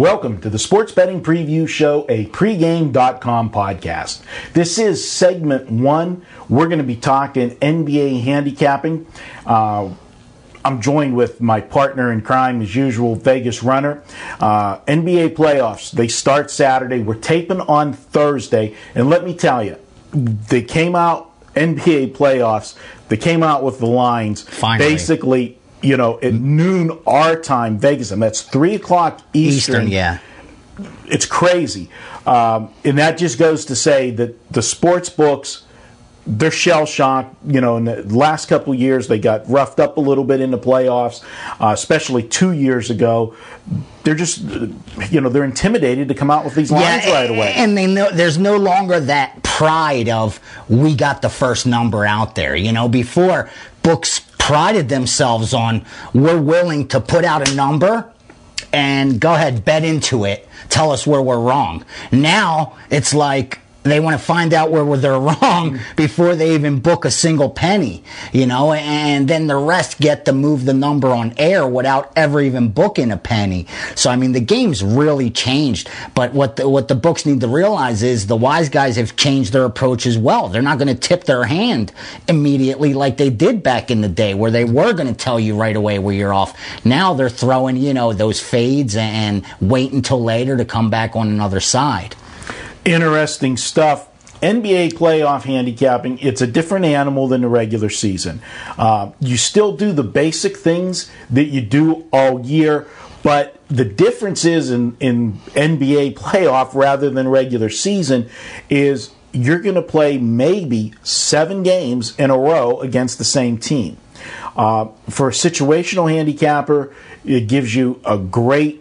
Welcome to the Sports Betting Preview Show, a pregame.com podcast. This is segment one. We're going to be talking NBA handicapping. Uh, I'm joined with my partner in crime, as usual, Vegas Runner. Uh, NBA playoffs, they start Saturday. We're taping on Thursday. And let me tell you, they came out, NBA playoffs, they came out with the lines Finally. basically, you know, at noon our time, Vegas, and that's 3 o'clock Eastern. Eastern, yeah. It's crazy. Um, and that just goes to say that the sports books, they're shell shocked. You know, in the last couple of years, they got roughed up a little bit in the playoffs, uh, especially two years ago. They're just, you know, they're intimidated to come out with these lines right away. And they know there's no longer that pride of we got the first number out there. You know, before books prided themselves on we're willing to put out a number and go ahead bet into it. Tell us where we're wrong. Now it's like they want to find out where they're wrong before they even book a single penny, you know, and then the rest get to move the number on air without ever even booking a penny. So I mean, the game's really changed. But what the, what the books need to realize is the wise guys have changed their approach as well. They're not going to tip their hand immediately like they did back in the day, where they were going to tell you right away where you're off. Now they're throwing you know those fades and wait until later to come back on another side. Interesting stuff. NBA playoff handicapping, it's a different animal than the regular season. Uh, you still do the basic things that you do all year, but the difference is in, in NBA playoff rather than regular season is you're going to play maybe seven games in a row against the same team. Uh, for a situational handicapper, it gives you a great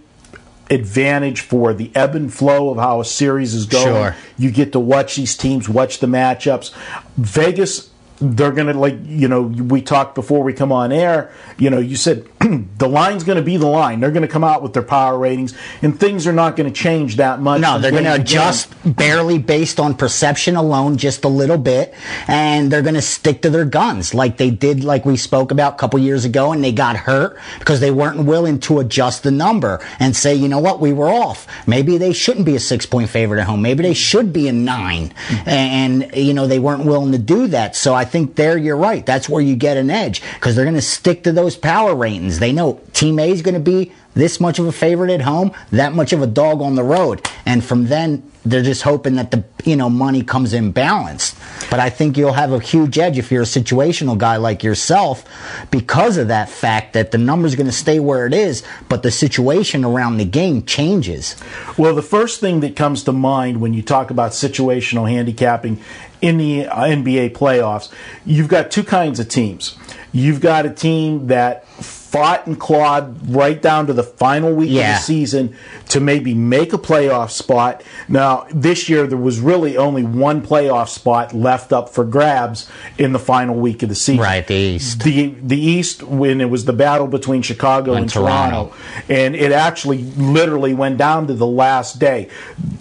advantage for the ebb and flow of how a series is going. Sure. You get to watch these teams, watch the matchups. Vegas, they're going to, like, you know, we talked before we come on air, you know, you said the line's going to be the line. They're going to come out with their power ratings, and things are not going to change that much. No, they're going to adjust barely based on perception alone, just a little bit, and they're going to stick to their guns like they did, like we spoke about a couple years ago, and they got hurt because they weren't willing to adjust the number and say, you know what, we were off. Maybe they shouldn't be a six point favorite at home. Maybe they should be a nine, and you know they weren't willing to do that. So I think there you're right. That's where you get an edge because they're going to stick to those power ratings. They know Team A is going to be this much of a favorite at home, that much of a dog on the road. And from then, they're just hoping that the you know money comes in balanced. But I think you'll have a huge edge if you're a situational guy like yourself because of that fact that the number's going to stay where it is, but the situation around the game changes. Well, the first thing that comes to mind when you talk about situational handicapping in the uh, NBA playoffs, you've got two kinds of teams. You've got a team that fought and clawed right down to the final week of the season to maybe make a playoff spot. Now, this year there was really only one playoff spot left up for grabs in the final week of the season. Right, the East. The the East when it was the battle between Chicago and, And Toronto. Toronto. And it actually literally went down to the last day.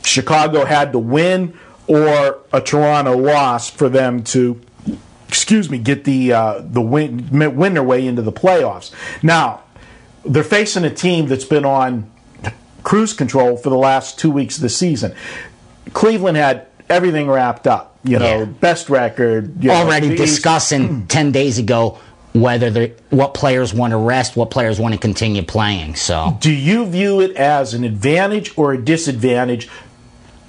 Chicago had to win or a Toronto loss for them to excuse me, get the uh, the win win their way into the playoffs. Now, they're facing a team that's been on cruise control for the last two weeks of the season. Cleveland had everything wrapped up. You know, Yeah. best record. know, Already the discussing 10 days ago whether what players want to rest, what players want to continue playing. So Do you view it as an advantage or a disadvantage?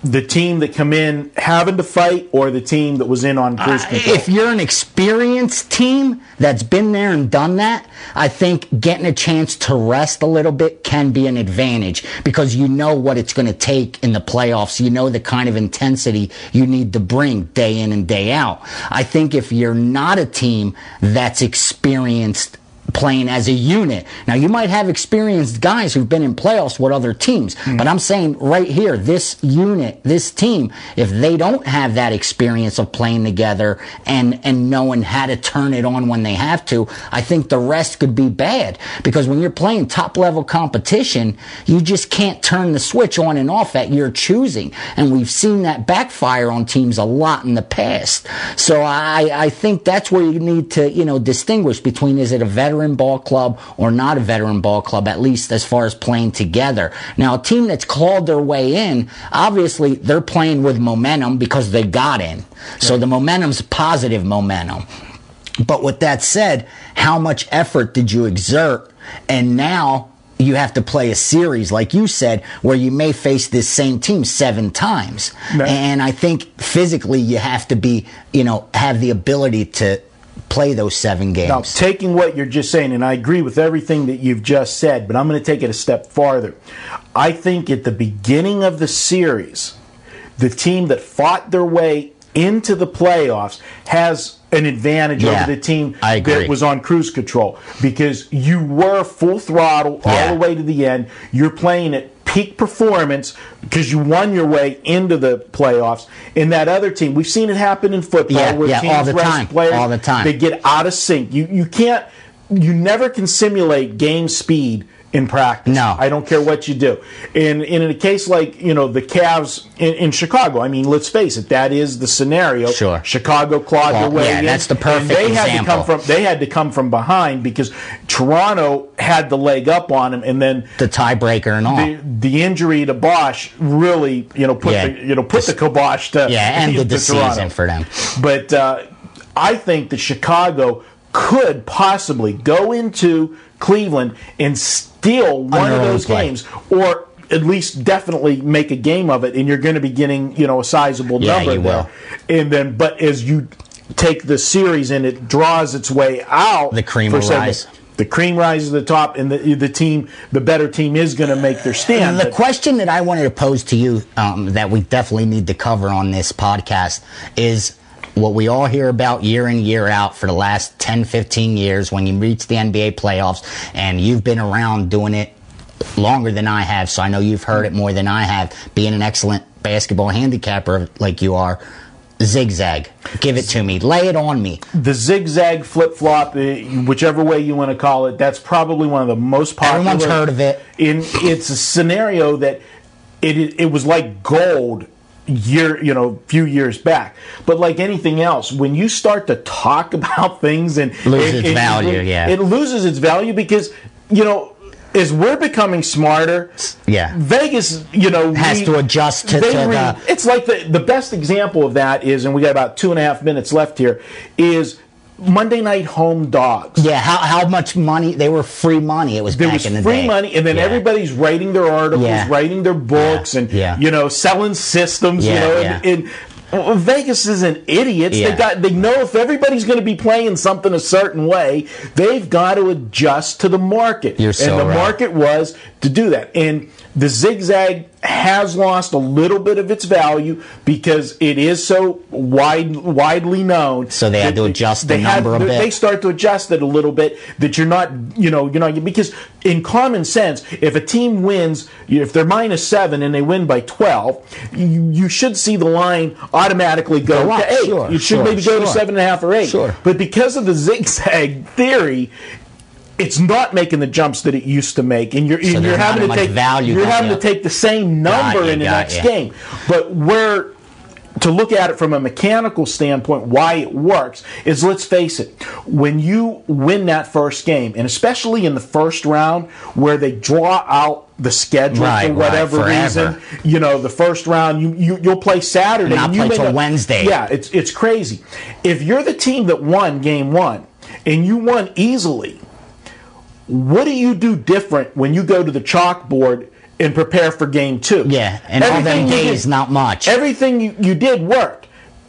The team that come in having to fight, or the team that was in on uh, cruise control? if you're an experienced team that's been there and done that, I think getting a chance to rest a little bit can be an advantage because you know what it's going to take in the playoffs. You know the kind of intensity you need to bring day in and day out. I think if you're not a team that's experienced playing as a unit. Now you might have experienced guys who've been in playoffs with other teams, hmm. but I'm saying right here, this unit, this team, if they don't have that experience of playing together and and knowing how to turn it on when they have to, I think the rest could be bad because when you're playing top level competition, you just can't turn the switch on and off at your choosing, and we've seen that backfire on teams a lot in the past. So I I think that's where you need to you know distinguish between is it a veteran ball club or not a veteran ball club, at least as far as playing together. Now, a team that's clawed their way in, obviously they're playing with momentum because they got in. So the momentum's positive momentum. But with that said, how much effort did you exert? And now you have to play a series, like you said, where you may face this same team seven times. Right. And I think physically you have to be, you know, have the ability to play those seven games. Now, taking what you're just saying, and I agree with everything that you've just said, but I'm going to take it a step farther. I think at the beginning of the series, the team that fought their way into the playoffs has an advantage Yeah, over the team I agree. that was on cruise control because you were full throttle all Yeah. the way to the end. You're playing at peak performance because you won your way into the playoffs. In that other team, we've seen it happen in football Yeah, where yeah, teams all the time, players, all the time. They get out of sync. You you can't you never can simulate game speed in practice. No. I don't care what you do. And, and in a case like, you know, the Cavs in, in Chicago, I mean, let's face it, that is the scenario. Sure. Chicago clawed Well, their way yeah, in. that's the and perfect they had to come from they had to come from behind because Toronto had the leg up on them and then the tiebreaker and all. the, the injury to Bosh really, you know, put Yeah. the you know put the kibosh to yeah, ended to the Toronto. season for them. But uh, I think that Chicago could possibly go into Cleveland and steal one of those play. games, or at least definitely make a game of it. And you're going to be getting you know a sizable Yeah, number you there. will. And then, but as you take the series and it draws its way out, The cream for will seven- rise. The cream rises to the top, and the the team, the better team, is going to make their stand. the But- question that I wanted to pose to you um, that we definitely need to cover on this podcast is what we all hear about year in, year out for the last 10, 15 years when you reach the NBA playoffs and you've been around doing it longer than I have, so I know you've heard it more than I have, being an excellent basketball handicapper like you are. Zigzag. Give it to me. Lay it on me. the zigzag flip flop, eh, whichever way you want to call it, that's probably one of the most popular. Everyone's heard of it. In it's a scenario that it it was like gold year you know few years back but like anything else when you start to talk about things and Loses and- its and- value, yeah. it loses its value because you know as we're becoming smarter Yeah. vegas you know Has we- to adjust to- they to the- it's like the the best example of that is, and we got about two and a half minutes left here, is Monday night home dogs. Yeah, how, how much money? They were free money. It was There back was in the free day. money, and then Yeah. everybody's writing their articles, Yeah. writing their books, and Yeah. you know selling systems. you know, yeah. and, and well, Vegas isn't idiots. They got they know if everybody's going to be playing something a certain way, they've got to adjust to the market. You're so and the right. market was to do that. And the zigzag has lost a little bit of its value because it is so wide widely known. So they had to adjust the had- number a bit. They start to adjust it a little bit that you're not, you know, you're not because in common sense, if a team wins, if they're minus seven and they win by twelve, you, you should see the line automatically go, to eight. sure, you should sure, maybe go to seven and a half or eight. Sure. But because of the zigzag theory. It's not making the jumps that it used to make, and you're, and you're having to take value you're having to take the same number you, in the next you. game. But where to look at it from a mechanical standpoint, why it works is let's face it, when you win that first game, and especially in the first round where they draw out the schedule Right, for whatever forever. reason, you know, the first round you, you you'll play Saturday Not and you play till Wednesday. Yeah, it's it's crazy. If you're the team that won game one and you won easily, what do you do different when you go to the chalkboard and prepare for game two? Yeah, and all them Everything days, did- not much. Everything you, you did worked.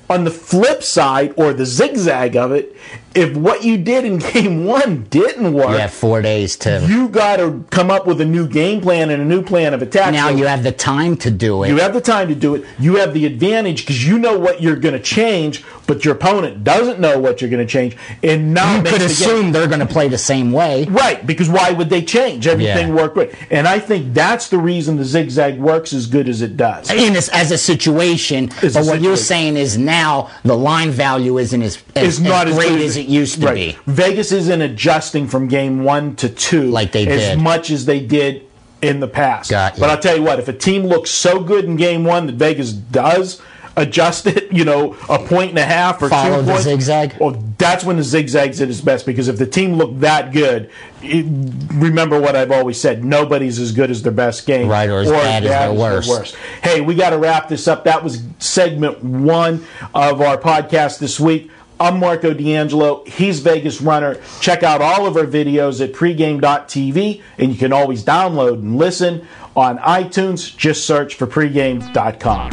On the flip side, or the zigzag of it, if what you did in game one didn't work, You have four days to. you got to come up with a new game plan and a new plan of attack. now So you have the time to do it. you have the time to do it. You have the advantage because you know what you're going to change, but your opponent doesn't know what you're going to change. And now You could the game- assume they're going to play the same way. Right, because why would they change? Everything Yeah. worked great. And I think that's the reason the zigzag works as good as it does. In this, as a situation, As but a what you're saying is now the line value isn't as, as, It's not as as great as it used to right. be. Vegas isn't adjusting from game one to two Like they as did. much as they did in the past. Got. But I'll tell you what, if a team looks so good in game one that Vegas does adjust it, you know, a point and a half or Follow two the points, zigzag? Well, that's when the zigzag's at its best because if the team looked that good, it, remember what I've always said: nobody's as good as their best game, Right, or as bad as their worst. Hey, we got to wrap this up. That was segment one of our podcast this week. I'm Marco D'Angelo. He's Vegas Runner. Check out all of our videos at pregame.tv, and you can always download and listen on iTunes. Just search for pregame.com.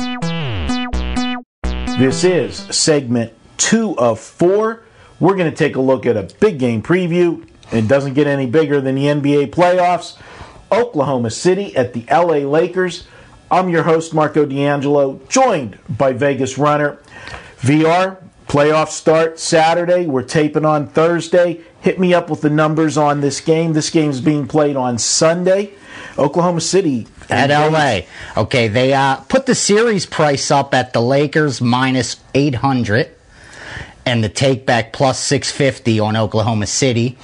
This is segment two of four. We're going to take a look at a big game preview. It doesn't get any bigger than the NBA playoffs. Oklahoma City at the LA Lakers. I'm your host, Marco D'Angelo, joined by Vegas Runner. VR, playoff start Saturday. We're taping on Thursday. Hit me up with the numbers on this game. This game's being played on Sunday. Oklahoma City At LA. Okay, they uh, put the series price up at the Lakers minus 800 and the take back plus 650 on Oklahoma City.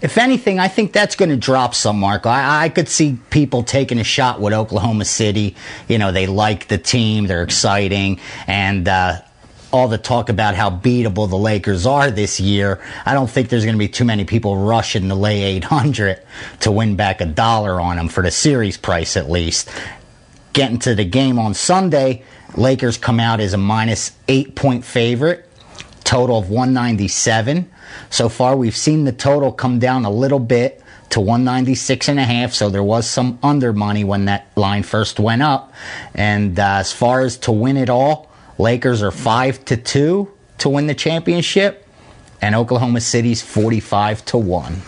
If anything, I think that's going to drop some, Mark. I, I could see people taking a shot with Oklahoma City. You know, they like the team, they're exciting, and uh, all the talk about how beatable the Lakers are this year. I don't think there's going to be too many people rushing to lay 800 to win back a dollar on them for the series price, at least getting to the game on Sunday, Lakers come out as a minus eight point favorite, total of 197. So far, we've seen the total come down a little bit to 196 and a half. So there was some under money when that line first went up. And uh, as far as to win it all, Lakers are five to two to win the championship, and Oklahoma City's 45 to one.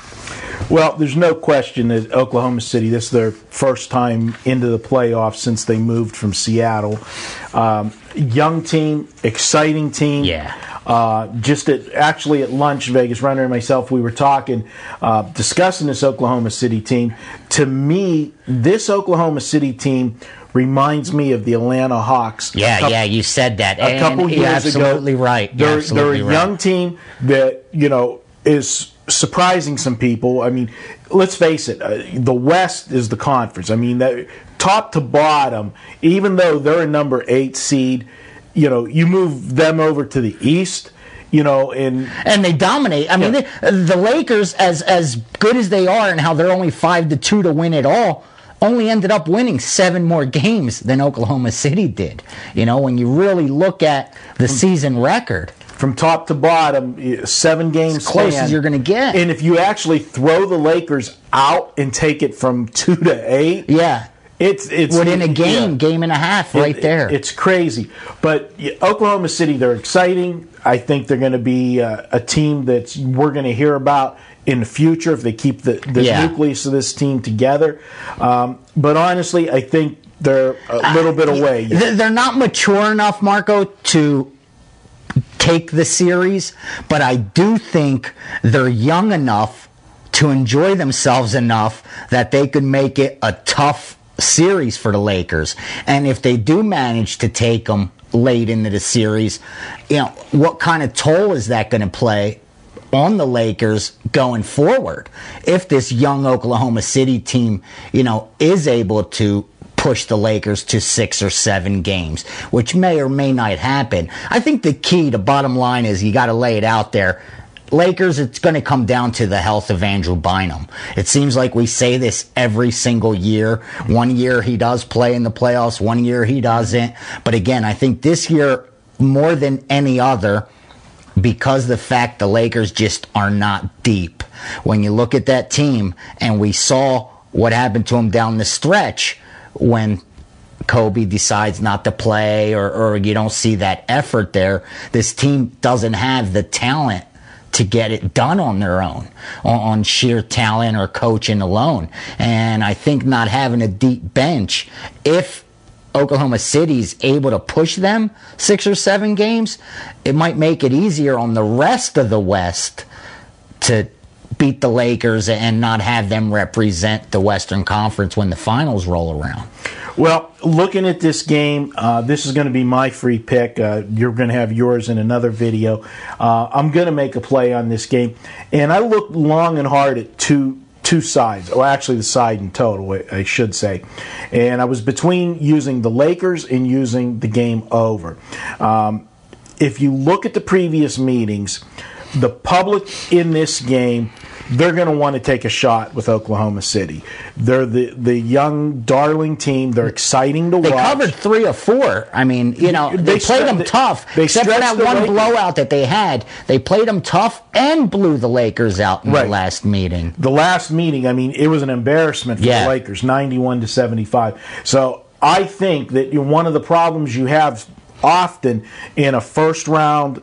Well, there's no question that Oklahoma City, this is their first time into the playoffs since they moved from Seattle. Um, young team, exciting team. Yeah. Uh, just at actually at lunch, Vegas Runner and myself, we were talking, uh, discussing this Oklahoma City team. To me, this Oklahoma City team reminds me of the Atlanta Hawks. Yeah, Coup- yeah, you said that. a And couple years absolutely ago. right. You're They're, absolutely they're a right. young team that you know is surprising some people. I mean, let's face it, uh, the West is the conference. I mean, that, top to bottom, even though they're a number eight seed, you know, you move them over to the East. You know, and and they dominate. I mean, Yeah. they, the Lakers, as as good as they are, and how they're only five to two to win it all, only ended up winning seven more games than Oklahoma City did. You know, when you really look at the season record, from top to bottom, seven games close as you're gonna get. And if you actually throw the Lakers out and take it from two to eight, yeah, it's it's within a game, yeah. game and a half, right It- there. It's crazy. But Oklahoma City, they're exciting. I think they're going to be uh, a team that we're going to hear about in the future if they keep the, the Yeah. nucleus of this team together. Um, but honestly, I think they're a little bit away. yet. They're not mature enough, Marco, to take the series, but I do think they're young enough to enjoy themselves enough that they could make it a tough series for the Lakers. And if they do manage to take them late into the series, you know, what kind of toll is that going to play on the Lakers going forward if this young Oklahoma City team, you know, is able to push the Lakers to six or seven games, which may or may not happen. I think the key, the bottom line is you got to lay it out there. Lakers, it's going to come down to the health of Andrew Bynum. It seems like we say this every single year. One year he does play in the playoffs, one year he doesn't. But again, I think this year, more than any other, because the fact the Lakers just are not deep. When you look at that team, and we saw what happened to them down the stretch when Kobe decides not to play or, or you don't see that effort there, this team doesn't have the talent to get it done on their own, on, on sheer talent or coaching alone. And I think not having a deep bench, if Oklahoma City's able to push them six or seven games, it might make it easier on the rest of the West to beat the Lakers and not have them represent the Western Conference when the finals roll around. Well, looking at this game, uh, this is going to be my free pick. Uh, you're going to have yours in another video. Uh, I'm going to make a play on this game, and I looked long and hard at two two sides. Well, actually, the side in total, I should say. And I was between using the Lakers and using the game over. Um, if you look at the previous meetings, the public in this game they're going to want to take a shot with Oklahoma City. They're the the young darling team. They're exciting to They watch. covered three or four. I mean, you know, They they, played them they- tough. they except for that one Lakers. blowout that they had. They played them tough and blew the Lakers out in Right. the last meeting. the last meeting, I mean, it was an embarrassment for Yeah. the Lakers, 91 to 75. So I think that one of the problems you have often in a first round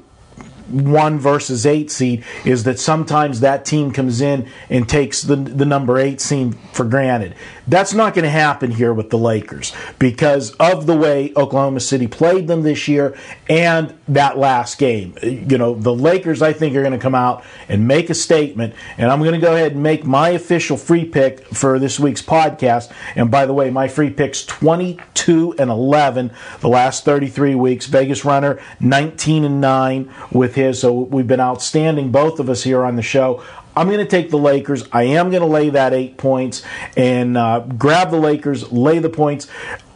one versus eight seed is that sometimes that team comes in and takes the, the number eight seed for granted. That's not going to happen here with the Lakers because of the way Oklahoma City played them this year and that last game. You know, the Lakers, I think, are going to come out and make a statement. And I'm going to go ahead and make my official free pick for this week's podcast. And by the way, my free pick's 22 and 11 the last 33 weeks. Vegas runner 19 and 9 with his. So we've been outstanding, both of us here on the show. I'm going to take the Lakers. I am going to lay that eight points and uh, grab the Lakers, lay the points.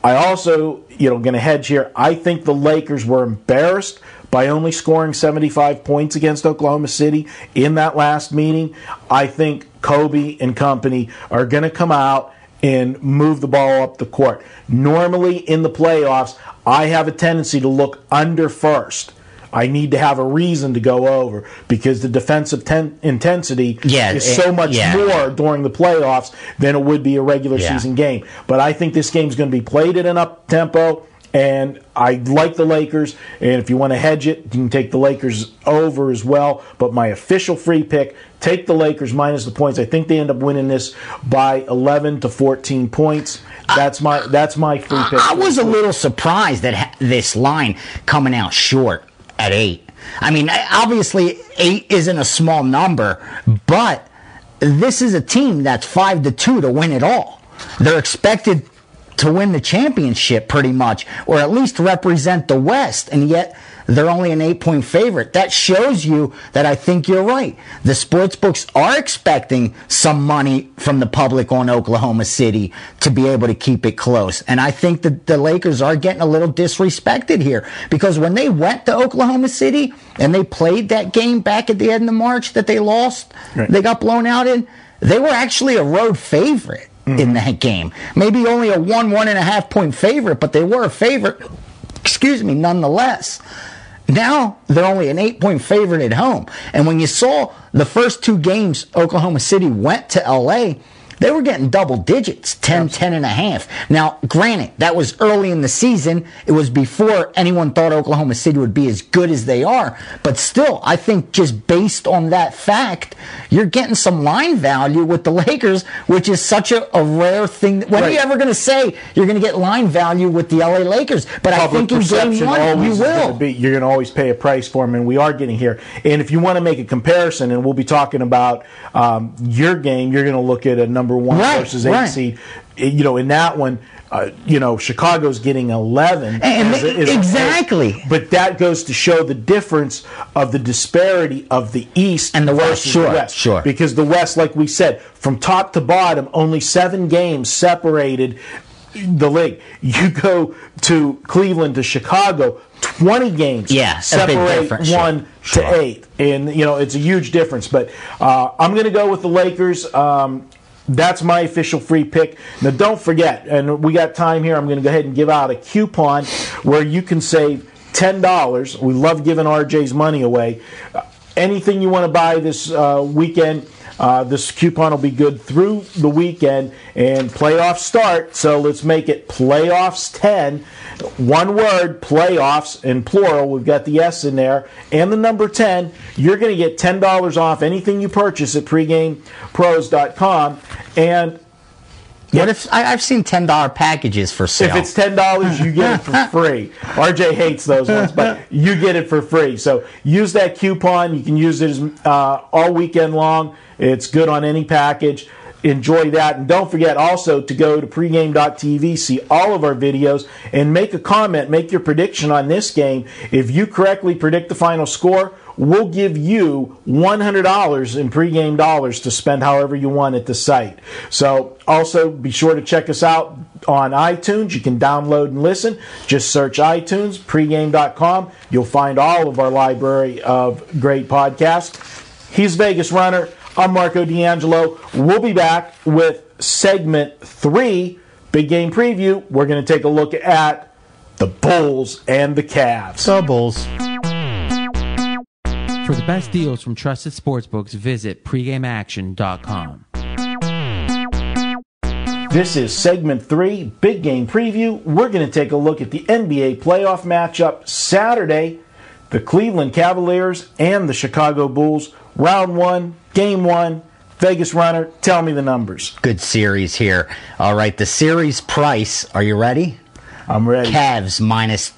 I also, you know, going to hedge here. I think the Lakers were embarrassed by only scoring 75 points against Oklahoma City in that last meeting. I think Kobe and company are going to come out and move the ball up the court. Normally in the playoffs, I have a tendency to look under first. I need to have a reason to go over because the defensive ten- intensity Yeah, is it- so much yeah. more during the playoffs than it would be a regular Yeah. season game. But I think this game's going to be played at an up tempo. And I like the Lakers. And if you want to hedge it, you can take the Lakers over as well. But my official free pick, take the Lakers minus the points. I think they end up winning this by 11 to 14 points. That's my that's my free pick. I was a little surprised that this line coming out short at eight. I mean, obviously, eight isn't a small number, but this is a team that's five to two to win it all. They're expected to win the championship pretty much, or at least represent the West, and yet they're only an eight point favorite. That shows you that I think you're right. The sports books are expecting some money from the public on Oklahoma City to be able to keep it close. And I think that the Lakers are getting a little disrespected here because when they went to Oklahoma City and they played that game back at the end of March that they lost, Right. they got blown out in, they were actually a road favorite. Mm-hmm. In that game, maybe only a one, one and a half point favorite, but they were a favorite excuse me, nonetheless. Now they're only an eight point favorite at home. And when you saw the first two games Oklahoma City went to LA, they were getting double digits 10 10 and a half. Now granted that was early in the season. It was before anyone thought oklahoma city would be as good as they are. But still i think just based on that fact you're getting some line value with the lakers which is such a, a rare thing. When are you ever going to say you're going to get line value with the la lakers? But i think in game one you will. be, you're going to always pay a price for them, and we are getting here. And if you want to make a comparison, and we'll be talking about um, your game, you're going to look at a number one Right, versus eight right. seed. You know, in that one. Uh, you know, Chicago's getting 11. And- as as exactly. but that goes to show the difference of the disparity of the East And the West, sure, the West. sure. Because the West, like we said, from top to bottom, only seven games separated the league. You go to Cleveland to Chicago, 20 games Yeah, separate sure, one sure. to eight. And, you know, it's a huge difference. But uh, I'm going to go with the Lakers. Um, that's my official free pick. Now, don't forget, and we got time here, I'm going to go ahead and give out a coupon where you can save $10. We love giving RJ's money away. Anything you want to buy this uh, weekend, Uh, this coupon will be good through the weekend and playoffs start. So let's make it playoffs 10. One word, playoffs in plural. We've got the S in there and the number 10. You're going to get $10 off anything you purchase at pregamepros.com. And What if I've seen ten dollar packages for sale? if it's ten dollars, you get it for free. RJ hates those ones, but you get it for free. So use that coupon. You can use it as, uh, all weekend long. It's good on any package. Enjoy that, and don't forget also to go to pregame.tv, see all of our videos, and make a comment, make your prediction on this game. If you correctly predict the final score, we'll give you $100 in pregame dollars to spend however you want at the site. So also be sure to check us out on iTunes. You can download and listen. Just search iTunes, pregame.com. You'll find all of our library of great podcasts. He's Vegas Runner. I'm Marco D'Angelo. We'll be back with segment three, big game preview. We're going to take a look at the Bulls and the Cavs. Go Bulls. For the best deals from trusted sportsbooks, visit pregameaction.com. This is segment three, big game preview. We're going to take a look at the NBA playoff matchup Saturday the Cleveland Cavaliers and the Chicago Bulls. Round one, game one. Vegas Runner, tell me the numbers. Good series here. All right, the series price. Are you ready? I'm ready. Cavs minus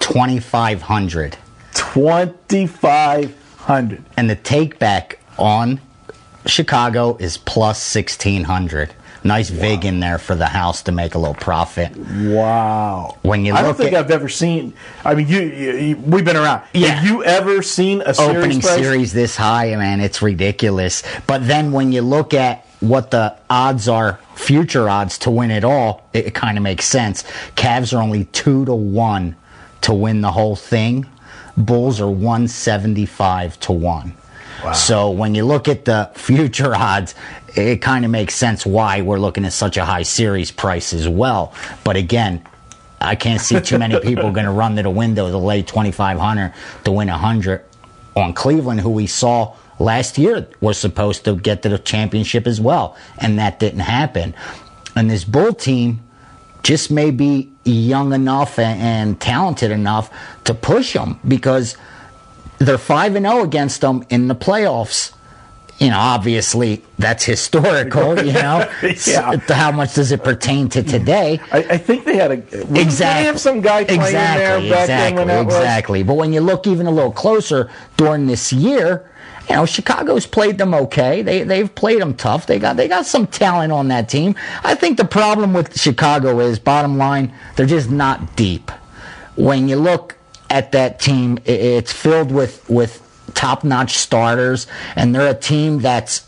2,500. 2,500. And the take back on Chicago is plus 1,600 nice wow. vig in there for the house to make a little profit. Wow. When you look, I don't think at, I've ever seen. I mean, you, you, you, we've been around. Yeah. Have you ever seen a opening series this high? Man, it's ridiculous. But then when you look at what the odds are, future odds to win it all, it, it kind of makes sense. Cavs are only two to one to win the whole thing. Bulls are one seventy five to one. Wow. So when you look at the future odds, it kind of makes sense why we're looking at such a high series price as well. But again, I can't see too many people going to run to the window to lay 2500 to win 100 on Cleveland, who we saw last year was supposed to get to the championship as well, and that didn't happen. And this Bull team just may be young enough and, and talented enough to push them because they're 5 and 0 against them in the playoffs. You know, obviously that's historical, you know. Yeah. So how much does it pertain to today? I, I think they had a. Exactly. have some guy playing exactly, there back exactly, then that was? exactly. But when you look even a little closer during this year, you know, Chicago's played them okay. They they've played them tough. They got they got some talent on that team. I think the problem with Chicago is bottom line, they're just not deep. When you look at that team, it's filled with with top-notch starters and they're a team that's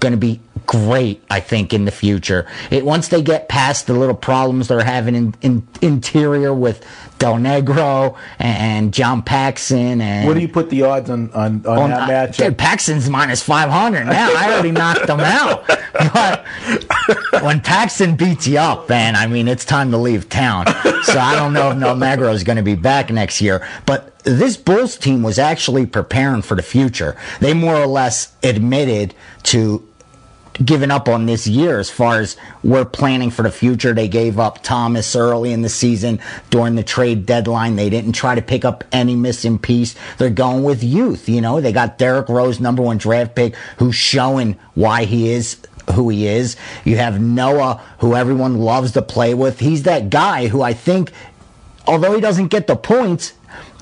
going to be great, I think, in the future. It once they get past the little problems they're having in, in interior with Del Negro and, and John Paxson and What do you put the odds on on, on, on- that matchup? Dude, Paxson's minus 500 now. I already knocked them out. But when Paxson beats you up, man, I mean, it's time to leave town. So I don't know if Del Negro is going to be back next year. But this Bulls team was actually preparing for the future. They more or less admitted to giving up on this year as far as we're planning for the future. They gave up Thomas early in the season during the trade deadline. They didn't try to pick up any missing piece. They're going with youth. You know, they got Derrick Rose, number one draft pick, who's showing why he is who he is. You have Noah, who everyone loves to play with. He's that guy who I think, although he doesn't get the points,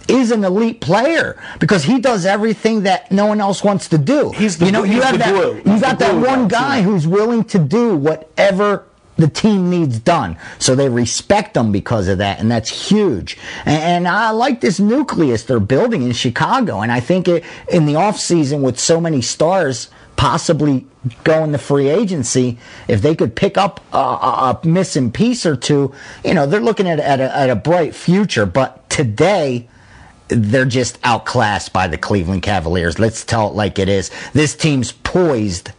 is an elite player because he does everything that no one else wants to do. He's the you know, you have that, glue. you got that one guy team. who's willing to do whatever the team needs done. So they respect him because of that, and that's huge. And, and I like this nucleus they're building in Chicago, and I think it, in the offseason with so many stars possibly going to free agency, if they could pick up a, a, a missing piece or two, you know, they're looking at, at, a, at a bright future. But today, they're just outclassed by the Cleveland Cavaliers. Let's tell it like it is. This team's poised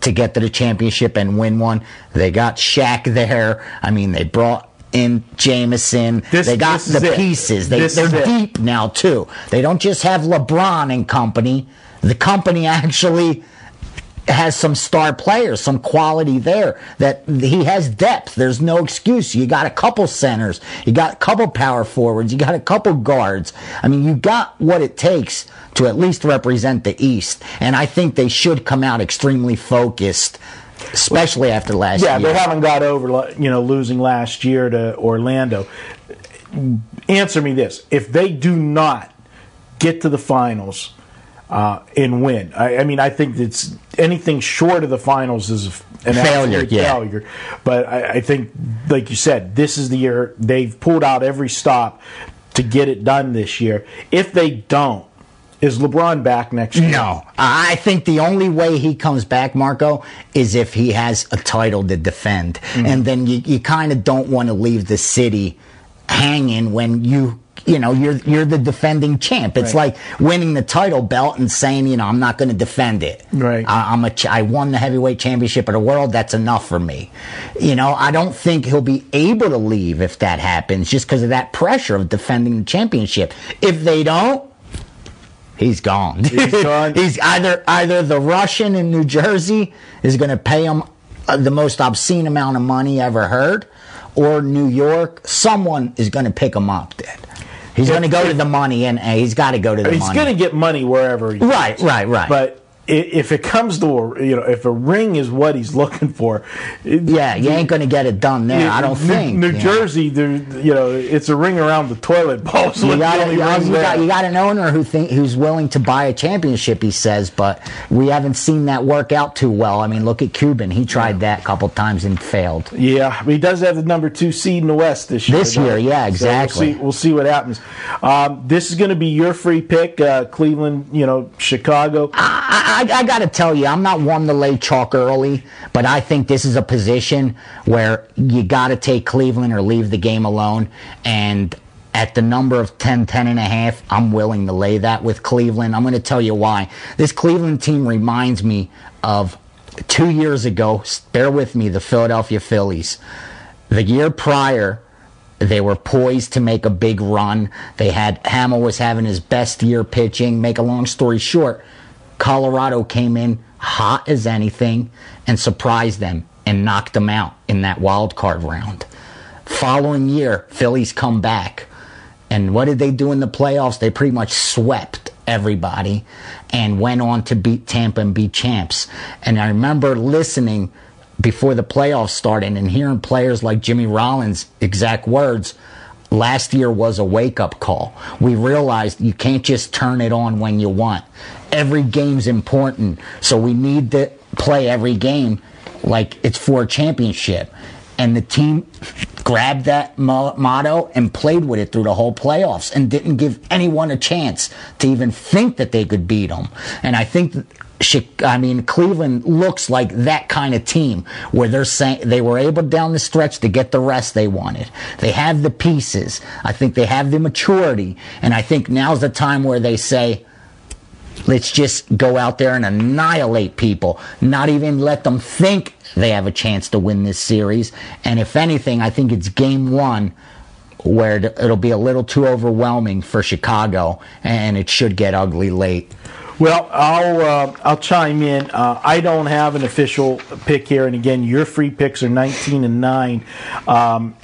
to get to the championship and win one. They got Shaq there. I mean, they brought in Jamison. This- they got the pieces. They, it. deep now too. They don't just have LeBron and company. The company actually has some star players, some quality there. That he has depth. There's no excuse. You got a couple centers, you got a couple power forwards, you got a couple guards. I mean, you got what it takes to at least represent the East. And I think they should come out extremely focused, especially after last Yeah, year. Yeah, they haven't got over you know losing last year to Orlando. Answer me this: If they do not get to the finals uh, and win, I, I mean, I think it's anything short of the finals is an Failure, yeah. failure. But I, I think, like you said, this is the year they've pulled out every stop to get it done this year. If they don't, is LeBron back next year? No, I think the only way he comes back, Marco, is if he has a title to defend, and then you, you kind of don't want to leave the city hanging when you. You know, you're you're the defending champ. It's Right. like winning the title belt and saying, you know, I'm not going to defend it. Right. I, I'm a ch- I won the heavyweight championship of the world. That's enough for me. You know, I don't think he'll be able to leave if that happens, just because of that pressure of defending the championship. If they don't, He's gone. He's gone? He's either either the Russian in New Jersey is going to pay him uh, the most obscene amount of money ever heard, or New York, someone is going to pick him up. Then he's going to go to the money, and uh, he's got to go to the money. He's money. going to get money wherever he Right, goes. right, right. But if it comes to a, you know, if a ring is what he's looking for, it- yeah, you ain't going to get it done there. I don't New, think. New know. Jersey, there, you know, it's a ring around the toilet bowl. So You got, you, got, you, got, an owner who think who's willing to buy a championship. He says, but we haven't seen that work out too well. I mean, look at Cuban; he tried that a couple times and failed. Yeah, he does have the number two seed in the West this year. This year, yeah, So exactly. we'll, see, we'll see what happens. Um, this is going to be your free pick, uh, Cleveland. You know, Chicago. I, I, I got to tell you, I'm not one to lay chalk early, but I think this is a position where you got to take Cleveland or leave the game alone. And at the number of 10, 10 and a half, I'm willing to lay that with Cleveland. I'm going to tell you why. This Cleveland team reminds me of two years ago. Bear with me, the Philadelphia Phillies. The year prior, they were poised to make a big run. They had Hamels was having his best year pitching. Make a long story short, Colorado came in hot as anything and surprised them and knocked them out in that wild card round. Following year, Phillies come back. And what did they do in the playoffs? They pretty much swept everybody and went on to beat Tampa and be champs. And I remember listening before the playoffs started and hearing players like Jimmy Rollins' exact words. Last year was a wake up call. We realized you can't just turn it on when you want. Every game's important. So we need to play every game like it's for a championship. And the team grabbed that mo- motto and played with it through the whole playoffs and didn't give anyone a chance to even think that they could beat them. And I think I mean, Cleveland looks like that kind of team where they're saying they were able down the stretch to get the rest they wanted. They have the pieces. I think they have the maturity. And I think now's the time where they say, let's just go out there and annihilate people, not even let them think they have a chance to win this series. And if anything, I think it's game one where it'll be a little too overwhelming for Chicago and it should get ugly late. Well, I'll uh, I'll chime in. Uh, I don't have an official pick here, and again, your free picks are 19 and nine. Um,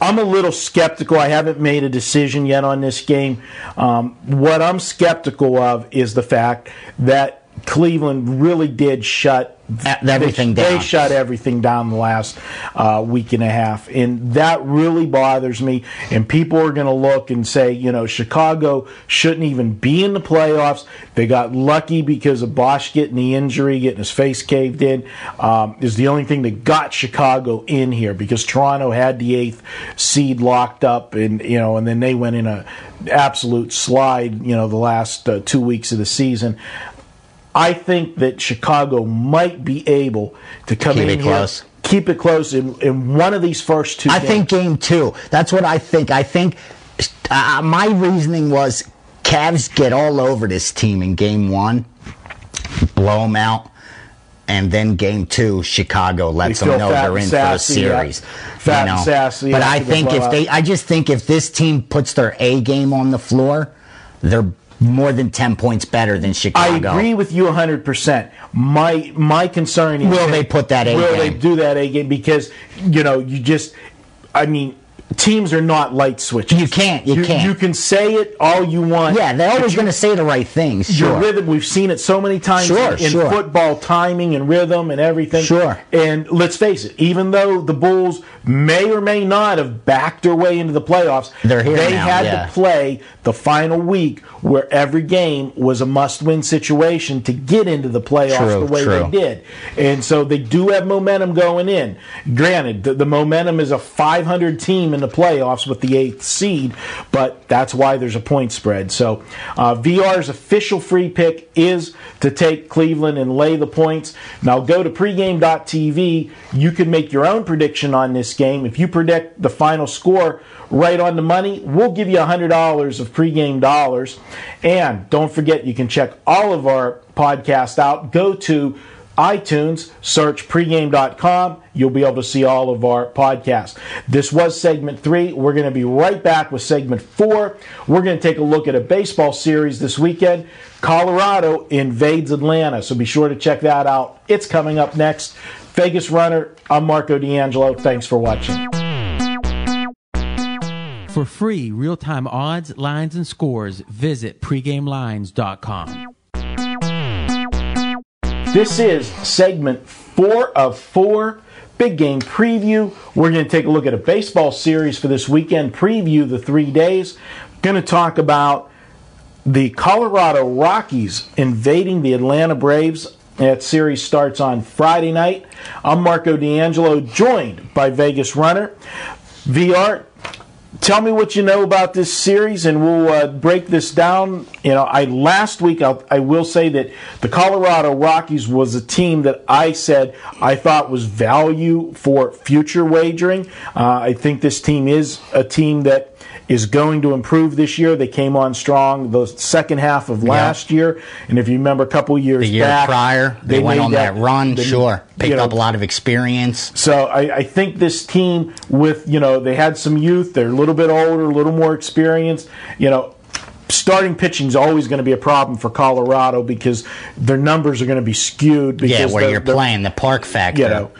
I'm a little skeptical. I haven't made a decision yet on this game. Um, what I'm skeptical of is the fact that Cleveland really did shut Everything they, down. They shut everything down the last uh, week and a half, and that really bothers me. And people are going to look and say, you know, Chicago shouldn't even be in the playoffs. They got lucky because of Bosh getting the injury, getting his face caved in. Um, is the only thing that got Chicago in here because Toronto had the eighth seed locked up, and you know, and then they went in a absolute slide. You know, the last uh, two weeks of the season. I think that Chicago might be able to come Keep in it here, close. keep it close in, in one of these first two. I games. think game two. That's what I think. I think uh, my reasoning was Cavs get all over this team in game one, blow them out, and then game two, Chicago lets them know they're in sassy, for a yeah. series. Fat and sassy But I think if blowout. they, I just think if this team puts their A game on the floor, they're more than 10 points better than Chicago. I agree with you 100%. My my concern is Will they put that A Will they do that A game because you know, you just I mean, teams are not light switches. You can't, you can't. You can say it all you want. Yeah, they're always going to say the right things. Your rhythm, we've seen it so many times Sure, in, in sure. football, timing and rhythm and everything. Sure. And let's face it, even though the Bulls may or may not have backed their way into the playoffs, They're here they now, had yeah. to play the final week where every game was a must-win situation to get into the playoffs True, the way true. they did. And so they do have momentum going in. Granted, the, the momentum is a 500 team in the playoffs with the eighth seed, but that's why there's a point spread. So uh, VR's official free pick is to take Cleveland and lay the points. Now go to pregame.tv. You can make your own prediction on this game. If you predict the final score right on the money, we'll give you $100 of pregame dollars. And don't forget, you can check all of our podcasts out. Go to iTunes, search pregame.com. You'll be able to see all of our podcasts. This was segment three. We're going to be right back with segment four. We're going to take a look at a baseball series this weekend. Colorado invades Atlanta, so be sure to check that out. It's coming up next. Vegas Runner, I'm Marco D'Angelo. Thanks for watching. For free real-time odds, lines, and scores, visit pregamelines.com. This is segment four of four. Big game preview. We're going to take a look at a baseball series for this weekend, preview the three days. Going to talk about the Colorado Rockies invading the Atlanta Braves. That series starts on Friday night. I'm Marco D'Angelo, joined by Vegas Runner. VR, tell me what you know about this series, and we'll uh, break this down. You know, I last week I'll, I will say that the Colorado Rockies was a team that I said I thought was value for future wagering. Uh, I think this team is a team that is going to improve this year. They came on strong the second half of last year, and if you remember a couple years The year back, prior, they, went made on that, run, they- sure. Picked you know, up a lot of experience. so I, I think this team, with you know, they had some youth. They're a little bit older, a little more experienced. You know, starting pitching is always going to be a problem for Colorado because their numbers are going to be skewed. Because Yeah, where you're playing the park factor. You know,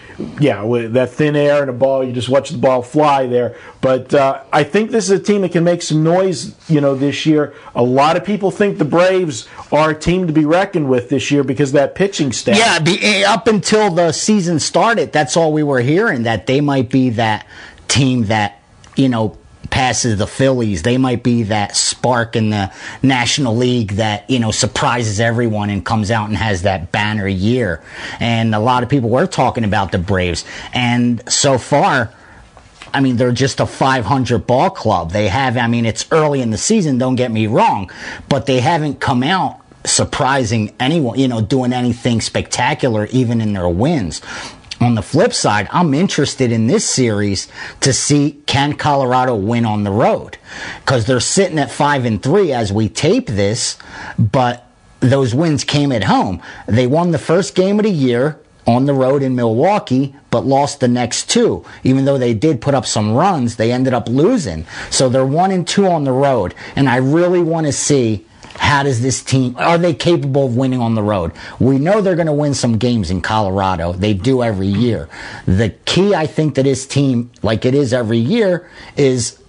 yeah, with that thin air and a ball, you just watch the ball fly there. But uh, I think this is a team that can make some noise. You know, this year, a lot of people think the Braves are a team to be reckoned with this year because of that pitching staff. Yeah, be, eh, up until the season started, that's all we were hearing that they might be that team that you know passes the Phillies. They might be that spark in the National League that you know surprises everyone and comes out and has that banner year. And a lot of people were talking about the Braves, and so far. I mean, they're just a 500 ball club. They have, I mean, it's early in the season, don't get me wrong, but they haven't come out surprising anyone, you know, doing anything spectacular, even in their wins. On the flip side, I'm interested in this series to see can Colorado win on the road because they're sitting at five and three as we tape this, but those wins came at home. They won the first game of the year on the road in Milwaukee, but lost the next two. Even though they did put up some runs, they ended up losing. So they're one and two on the road, and I really want to see how does this team are they capable of winning on the road? We know they're going to win some games in Colorado. They do every year. The key I think to this team, like it is every year, is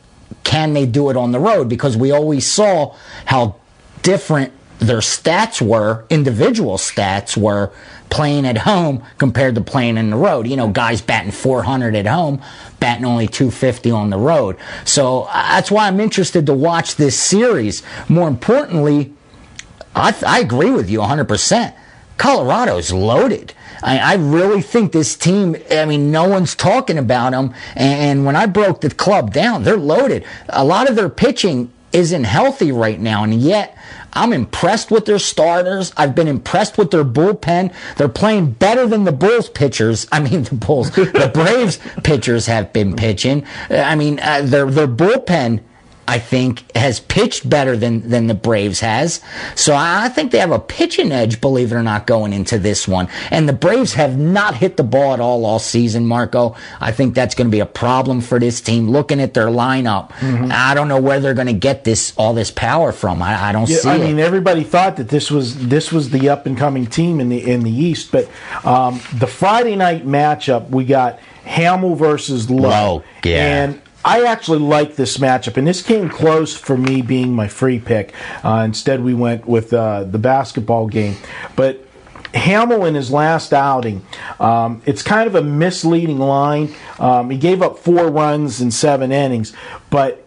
can they do it on the road? Because we always saw how different their stats were, individual stats were playing at home compared to playing in the road. You know, guys batting 400 at home, batting only 250 on the road. So uh, that's why I'm interested to watch this series. More importantly, I, th- I agree with you 100%. Colorado's loaded. I, I really think this team, I mean, no one's talking about them. And, and when I broke the club down, they're loaded. A lot of their pitching isn't healthy right now. And yet, I'm impressed with their starters. I've been impressed with their bullpen. They're playing better than the Bulls pitchers. I mean, the Bulls, the Braves pitchers have been pitching. I mean, uh, their their bullpen I think, has pitched better than, than the Braves has. So I think they have a pitching edge, believe it or not, going into this one. And the Braves have not hit the ball at all all season, Marco. I think that's going to be a problem for this team. Looking at their lineup, I don't know where they're going to get this all this power from. I, I don't Yeah, see I it. mean, everybody thought that this was this was the up and coming team in the in the East, but um, the Friday night matchup we got Hammel versus Lowe, Lowe, yeah. and I actually like this matchup, and this came close for me being my free pick. Uh, instead, we went with uh, the basketball game, but. Hammel in his last outing, um, it's kind of a misleading line. Um, he gave up four runs in seven innings, but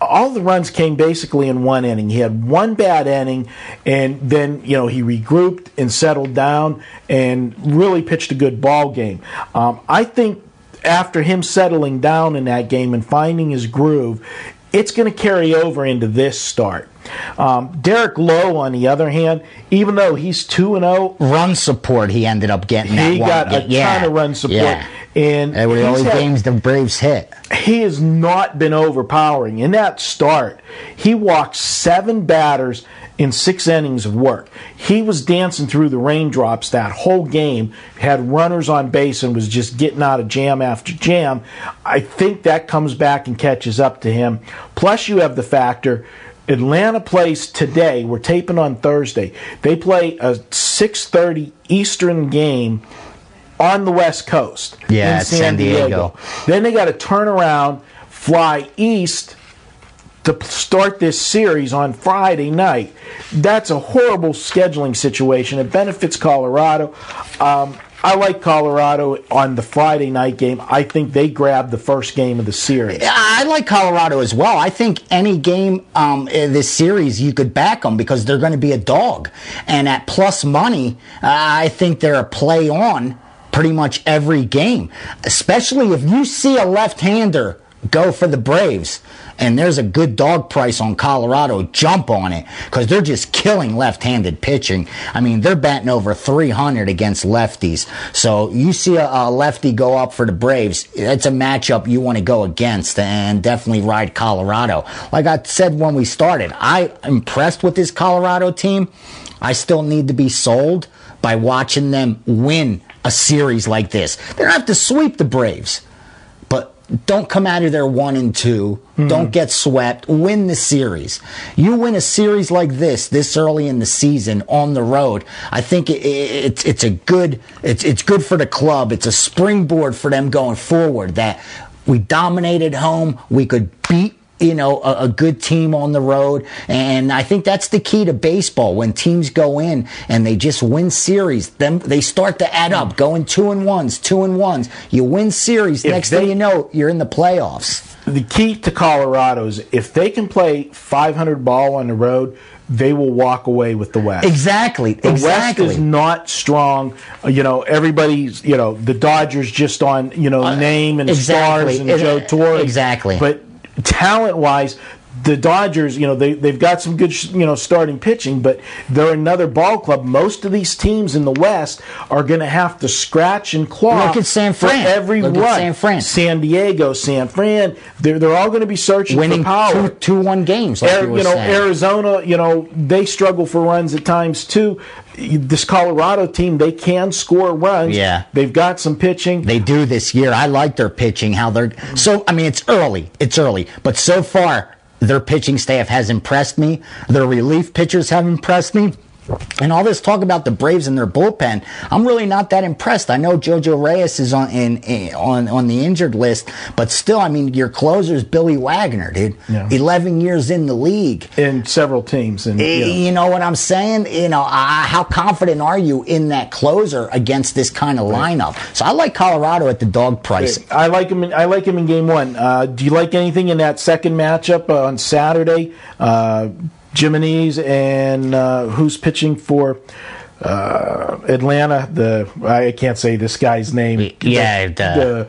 all the runs came basically in one inning. He had one bad inning, and then you know he regrouped and settled down and really pitched a good ball game. Um, I think after him settling down in that game and finding his groove, it's going to carry over into this start. Um, Derek Lowe, on the other hand, even though he's two and zero, Run support, he ended up getting that he one. got a yeah, ton of run support, Yeah. and They were the only had- games the Braves hit. he has not been overpowering. In that start, he walked seven batters in six innings of work. He was dancing through the raindrops that whole game, had runners on base, and was just getting out of jam after jam. I think that comes back and catches up to him. Plus, you have the factor. Atlanta plays today. We're taping on Thursday. They play a 6:30 Eastern game on the West Coast Yeah, in San, San Diego. Diego. Then they got to turn around, fly east to start this series on Friday night. That's a horrible scheduling situation. It benefits Colorado. Um, I like Colorado on the Friday night game. I think they grabbed the first game of the series. I like Colorado as well. I think any game um, in this series you could back them because they're going to be a dog, and at plus money, I think they're a play on pretty much every game. Especially if you see a left-hander go for the Braves. And there's a good dog price on Colorado. Jump on it because they're just killing left-handed pitching. I mean, they're batting over 300 against lefties. So you see a, a lefty go up for the Braves. It's a matchup you want to go against, and definitely ride Colorado. Like I said when we started, I impressed with this Colorado team. I still need to be sold by watching them win a series like this. They don't have to sweep the Braves don't come out of there one and 2 do Don't hmm. get swept. Win the series. You win a series like this this early in the season on the road. I think it, it, it's it's a good it's it's good for the club. It's a springboard for them going forward. That we dominated home. We could beat you know, a, a good team on the road. And I think that's the key to baseball. When teams go in and they just win series, then they start to add up, going two and ones, two and ones. You win series. If next they- thing you know, you're in the playoffs. The key to Colorado is if they can play 500 ball on the road, they will walk away with the West. Exactly. The exactly. West is not strong. Uh, You know, everybody's, you know, the Dodgers just on, you know, name and Uh, exactly. stars and It- Joe Torre. exactly. But talent wise, the Dodgers, you know, they, they've got some good, you know, starting pitching, but they're another ball club. Most of these teams in the West are going to have to scratch and claw Look at San Fran. every Look at run. San Fran. San Diego, San Fran, they're, they're all going to be searching winning for power. two, two one games. Like Air- you, you know, saying. Arizona, you know, they struggle for runs at times too. This Colorado team, they can score runs. Yeah. They've got some pitching. They do this year. I like their pitching. How they're so. I mean, it's early. It's early, but so far their pitching staff has impressed me. Their relief pitchers have impressed me. And all this talk about the Braves and their bullpen, I'm really not that impressed. I know Jojo Reyes is on in, in- on on the injured list, but still, I mean, your closer is Billy Wagner, dude. Yeah. 11 years in the league. in several teams, and Eh, you know, You know what I'm saying? You know, uh, how confident are you in that closer against this kind of lineup? So I like Colorado at the dog price. I like him. In, I like him in game one. Uh, do you like anything in that second matchup uh, on Saturday? Uh, Jimenez and uh, who's pitching for uh, Atlanta? The I can't say this guy's name. Yeah, the, the-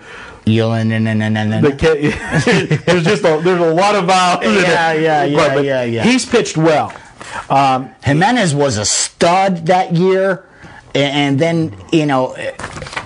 Yulin and and and and. the there's just a, there's a lot of vowels. Yeah, yeah, yeah, But- yeah, yeah. He's pitched well. Jimenez was a stud that year, and then you know,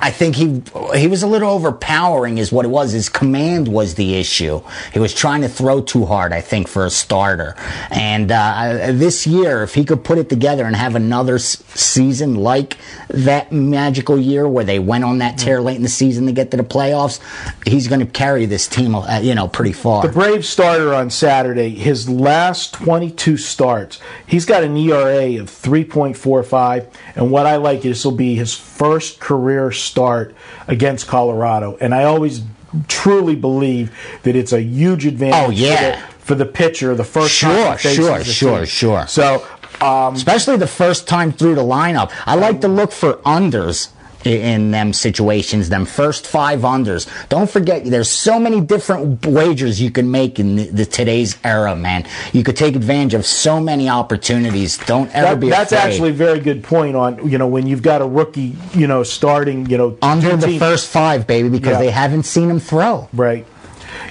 I think he he was a little overpowering, is what it was. His command was the issue. He was trying to throw too hard, I think, for a starter. And uh, this year, if he could put it together and have another season like that magical year where they went on that tear late in the season to get to the playoffs, he's going to carry this team, uh, you know, pretty far. The brave starter on Saturday, his last 22 starts, he's got an ERA of 3.45. And what I like is this will be his first career start against Colorado. And I always truly believe that it's a huge advantage Oh, yeah. for, the, for the pitcher the first time Sure, sure, sure, team. sure. So, um, especially the first time through the lineup. I like to look for unders in them situations, them first five unders. Don't forget, there's so many different wagers you can make in the, the today's era, man. You could take advantage of so many opportunities. Don't ever that, be that's afraid. actually a very good point on, you know, when you've got a rookie, you know, starting, you know, under two the first five, baby, because Yeah. they haven't seen him throw. Right.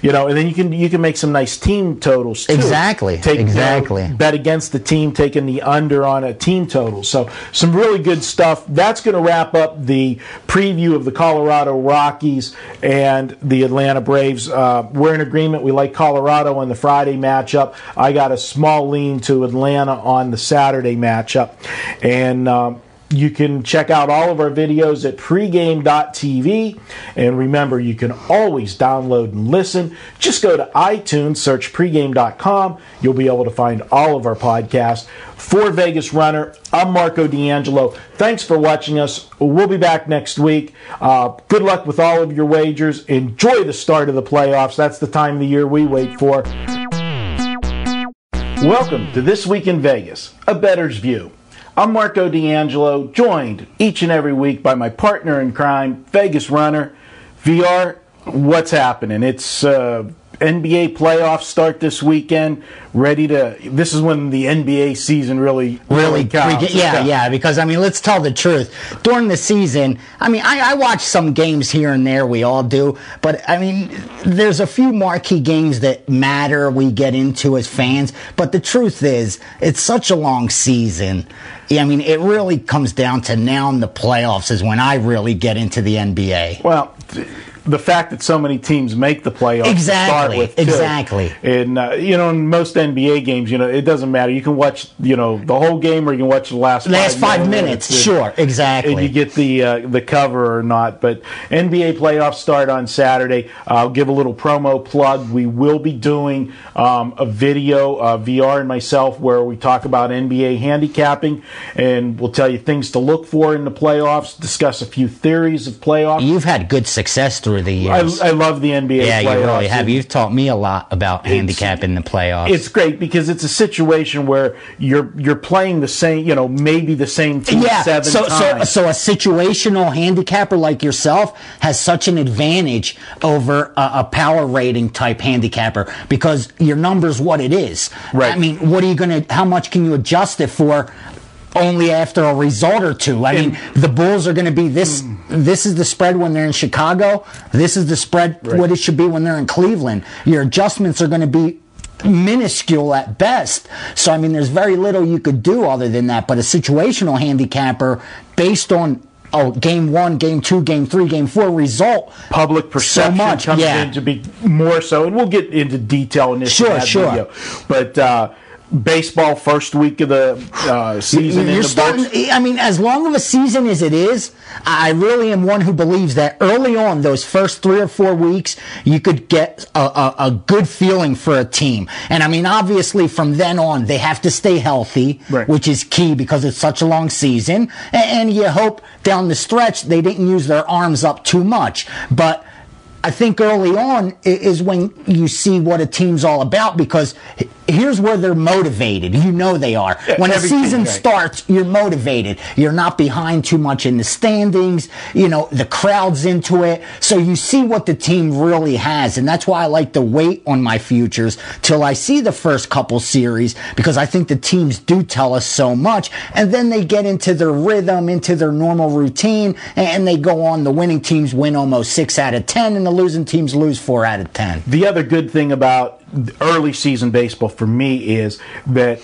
You know, and then you can you can make some nice team totals too. Exactly, Take, you know, exactly. bet against the team taking the under on a team total. So some really good stuff. That's going to wrap up the preview of the Colorado Rockies and the Atlanta Braves. Uh, we're in agreement. We like Colorado on the Friday matchup. I got a small lean to Atlanta on the Saturday matchup, and. Um, you can check out all of our videos at pregame.tv. And remember, you can always download and listen. Just go to iTunes, search pregame.com. You'll be able to find all of our podcasts. For Vegas Runner, I'm Marco D'Angelo. Thanks for watching us. We'll be back next week. Uh, good luck with all of your wagers. Enjoy the start of the playoffs. That's the time of the year we wait for. Welcome to This Week in Vegas, a bettor's view. I'm Marco D'Angelo, joined each and every week by my partner in crime, Vegas Runner. VR, what's happening? It's uh, NBA playoffs start this weekend. Ready to. This is when the NBA season really really counts. freaking- yeah, yeah. Because I mean, let's tell the truth. During the season, I mean, I, I watch some games here and there. We all do, but I mean, there's a few marquee games that matter. We get into as fans, but the truth is, it's such a long season. Yeah, I mean, it really comes down to now in the playoffs is when I really get into the NBA. Well, th- the fact that so many teams make the playoffs Exactly, with, exactly. And uh, you know, in most NBA games, you know, it doesn't matter. You can watch, you know, the whole game, or you can watch the last Last five minutes, and- sure, exactly. And you get the uh, the cover or not. But NBA playoffs start on Saturday. I'll give a little promo plug. We will be doing um, a video, uh, VR and myself, where we talk about NBA handicapping, and we'll tell you things to look for in the playoffs. Discuss a few theories of playoffs. You've had good success through the I, years. I love the NBA yeah, you really have. You've taught me a lot about handicapping the playoffs. It's great because it's a situation where you're you're playing the same, you know, maybe the same team yeah, seven so, so so a situational handicapper like yourself has such an advantage over a, a power rating type handicapper because your number's what it is. Right. I mean, what are you gonna? How much can you adjust it for? Only after a result or two. I mean, the Bulls are going to be this. This is the spread when they're in Chicago. This is the spread Right. what it should be when they're in Cleveland. Your adjustments are going to be minuscule at best. So I mean, there's very little you could do other than that. But a situational handicapper based on oh game one, game two, game three, game four result. public perception much, comes yeah. in to be more so, and we'll get into detail in this Sure, sure. video. But uh, baseball first week of the uh, season You're the starting. books. I mean, as long of a season as it is, I really am one who believes that early on, those first three or four weeks, you could get a, a, a good feeling for a team. And I mean, obviously, from then on, they have to stay healthy, Right. which is key because it's such a long season. And, and you hope down the stretch they didn't use their arms up too much, but. I think early on is when you see what a team's all about because here's where they're motivated. You know they are. When a season right. starts, you're motivated. You're not behind too much in the standings. You know, the crowd's into it. So you see what the team really has. And that's why I like to wait on my futures till I see the first couple series because I think the teams do tell us so much. And then they get into their rhythm, into their normal routine, and they go on. The winning teams win almost six out of 10, and the losing teams lose four out of 10. The other good thing about early season baseball for me is that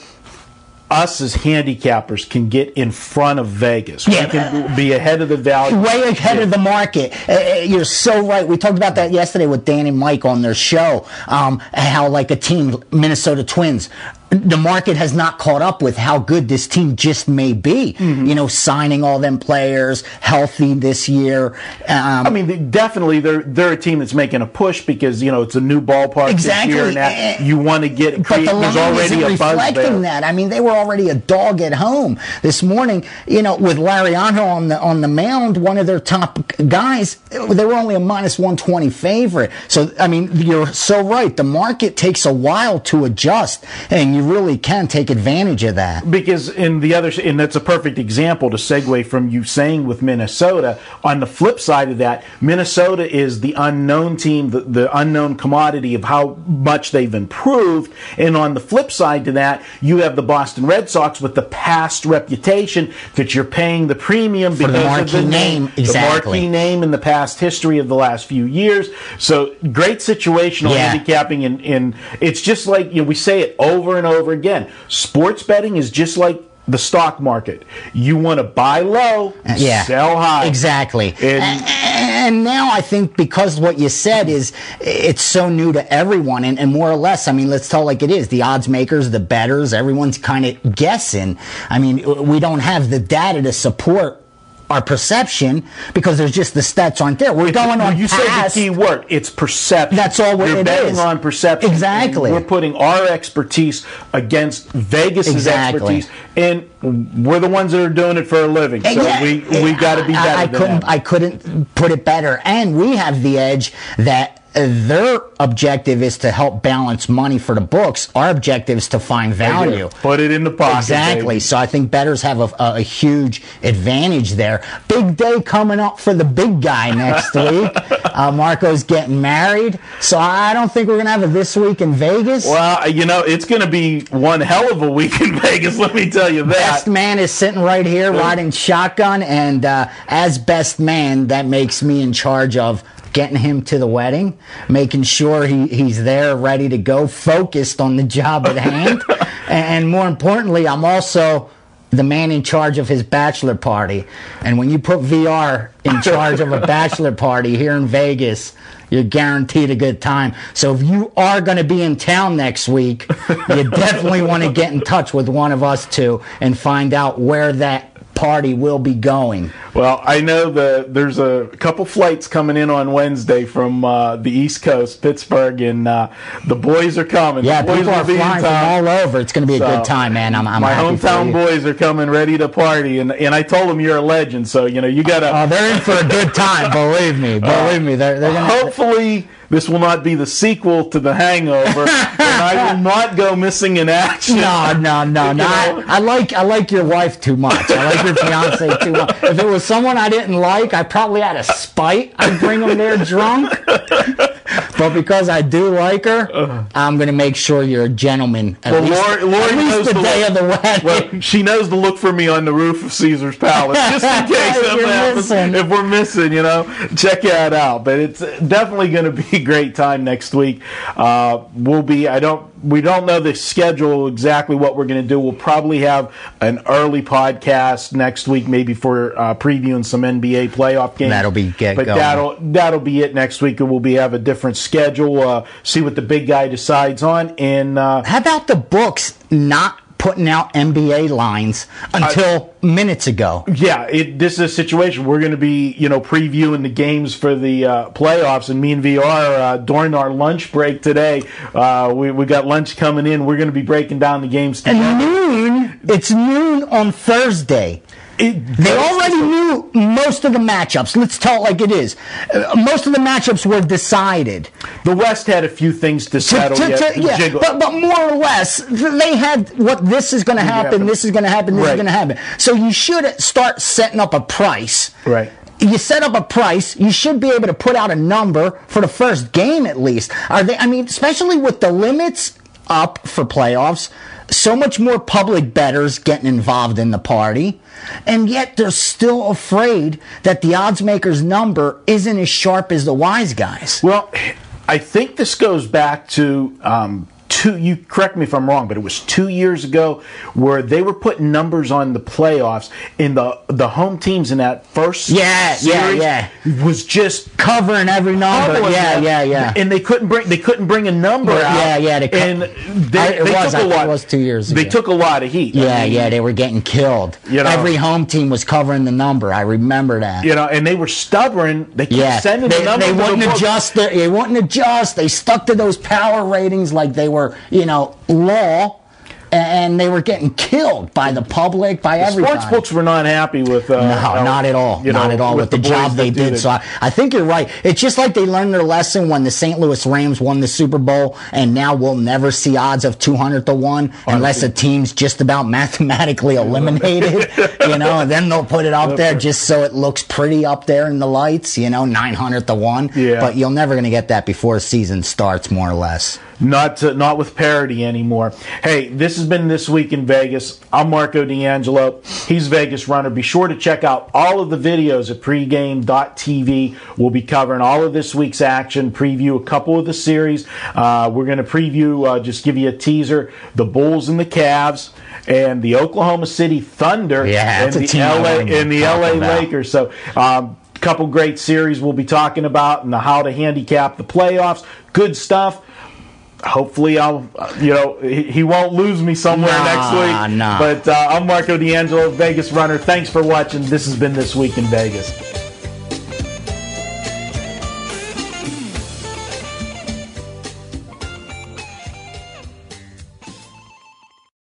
us as handicappers can get in front of Vegas. Yeah. We can be ahead of the value. way ahead of the market. Uh, uh, you're so right. We talked about that yesterday with Dan and Mike on their show. Um, how like a team, Minnesota Twins, the market has not caught up with how good this team just may be. Mm-hmm. You know, signing all them players, healthy this year. Um, I mean, they- definitely, they're they're a team that's making a push because you know it's a new ballpark Exactly. this year, and that you want to get. but Create, the there's already a buzz reflecting there. that. I mean, they were already a dog at home this morning. You know, with Liriano on the on the mound, one of their top guys, they were only a minus one twenty favorite. So, I mean, you're so right. The market takes a while to adjust, and you really can take advantage of that. because in the other and that's a perfect example to segue from you saying with Minnesota on the flip side of that Minnesota is the unknown team the, the unknown commodity of how much they've improved and on the flip side to that you have the Boston Red Sox with the past reputation that you're paying the premium the because of marquee the name, the exactly. marquee name in the past history of the last few years so great situational Yeah. handicapping and, and it's just like you know we say it over and over again sports betting is just like the stock market you want to buy low uh, yeah, sell high Exactly. And- And, and now I think because what you said is it's so new to everyone, and, and more or less, I mean, let's tell like it is. The odds makers, the betters, everyone's kind of guessing. I mean, we don't have the data to support our perception because there's just the stats aren't there. We're going on you said the key word it's perception That's all it betting is. on perception Exactly. we're putting our expertise against Vegas's Exactly. expertise and we're the ones that are doing it for a living so Yeah, we we got to be better I, than couldn't. them. I couldn't put it better. And we have the edge that their objective is to help balance money for the books. Our objective is to find value. put it in the pocket Exactly. baby. So I think betters have a, a, huge advantage there. Big day coming up for the big guy next week. Uh, Marco's getting married, so I don't think we're gonna have a this week in Vegas. Well, you know, it's going to be one hell of a week in Vegas. Let me tell you that. Best man is sitting right here riding shotgun, and uh, as best man, that makes me in charge of getting him to the wedding, making sure he, he's there, ready to go, focused on the job at hand, and more importantly, I'm also the man in charge of his bachelor party. And when you put VR in charge of a bachelor party here in Vegas, you're guaranteed a good time. So if you are going to be in town next week, you definitely want to get in touch with one of us two and find out where that party will be going. Well, I know the there's a couple flights coming in on Wednesday from uh, the East Coast, Pittsburgh, and uh, the boys are coming. Yeah, the boys people will are be flying from all over. It's going to be a So, good time, man. I'm, I'm my hometown boys are coming ready to party, and and I told them you're a legend, so you know you gotta. Oh, they're in for a good time. Believe me. Believe me. They're, they're going to. Hopefully, this will not be the sequel to The Hangover, and I will not go missing in action. No, no, no, no. I, I like I like your wife too much. I like your fiance too much. If it was someone I didn't like, I probably had a spite. I'd bring them there drunk. But because I do like her, I'm going to make sure you're a gentleman. At Well, least, Lori, Lori at least knows the to day look, of the wedding. Well, she knows to look for me on the roof of Caesar's Palace, just in case If happens. If we're missing, you know, check that out. But it's definitely going to be a great time next week. Uh, we'll be. I don't. We don't know the schedule exactly what we're going to do. We'll probably have an early podcast next week, maybe for uh, previewing some NBA playoff games. That'll be get But going. that'll that'll be it next week, and we'll be have a different schedule. Uh, see what the big guy decides on, and. Uh, How about the books not putting out NBA lines until minutes ago? Yeah, it, this is a situation we're going to be, you know, previewing the games for the uh, playoffs, and me and VR uh, during our lunch break today, uh, we we got lunch coming in. We're going to be breaking down the games. And noon, it's noon on Thursday. It- They already knew most of the matchups. Let's tell it like it is. Uh, most of the matchups were decided. the West had a few things to To- settle to- yet. to- yeah, but, but more or less, they had what this is going to happen, happen. this is going to happen, this Right. is going to happen. So you should start setting up a price. Right. You set up a price, you should be able to put out a number for the first game at least. Are they I mean, especially with the limits up for playoffs, so much more public betters getting involved in the party, and yet they're still afraid that the odds makers number isn't as sharp as the wise guys. Well, I think this goes back to um, two. You correct me if I'm wrong, but it was two years ago where they were putting numbers on the playoffs, and the the home teams in that first Yeah, yeah, series yeah. was just Covering every number. Yeah, them, yeah, yeah. And they couldn't bring they couldn't bring a number Yeah, out. yeah, they cut- and they, I- it they was, took I a think it was two years They took a lot of heat. I Yeah, mean, yeah, they were getting killed. You know- Every home team was covering the number. I remember that. You know, and they were stubborn. They kept Yeah, sending they, the number. they wouldn't book. adjust. The, they wouldn't adjust. They stuck to those power ratings like they were, you know, law, and they were getting killed by the public, by everybody. Sports books were not happy with. Uh, No, how, not at all. you know, not at all with, the, boys job they did it. So I, I think you're right. It's just like they learned their lesson when the St. Louis Rams won the Super Bowl, and now we'll never see odds of 200 to 1 unless a team's just about mathematically eliminated, you know, and then they'll put it up there just so it looks pretty up there in the lights, you know, 900 to 1. Yeah. But you're never going to get that before the season starts, more or less. Not to, not with parody anymore. Hey, this has been this week in Vegas. I'm Marco D'Angelo. He's Vegas Runner. Be sure to check out all of the videos at pregame.tv. We'll be covering all of this week's action, preview a couple of the series. Uh, we're going to preview, uh, just give you a teaser, the Bulls and the Cavs. And the Oklahoma City Thunder Yeah, and the LA and the LA about. Lakers. So, um, couple great series we'll be talking about and the how to handicap the playoffs. Good stuff hopefully I'll, uh, you know, he, he won't lose me somewhere Nah, next week. nah. But uh, I'm Marco D'Angelo, Vegas Runner. Thanks for watching. This has been This Week in Vegas.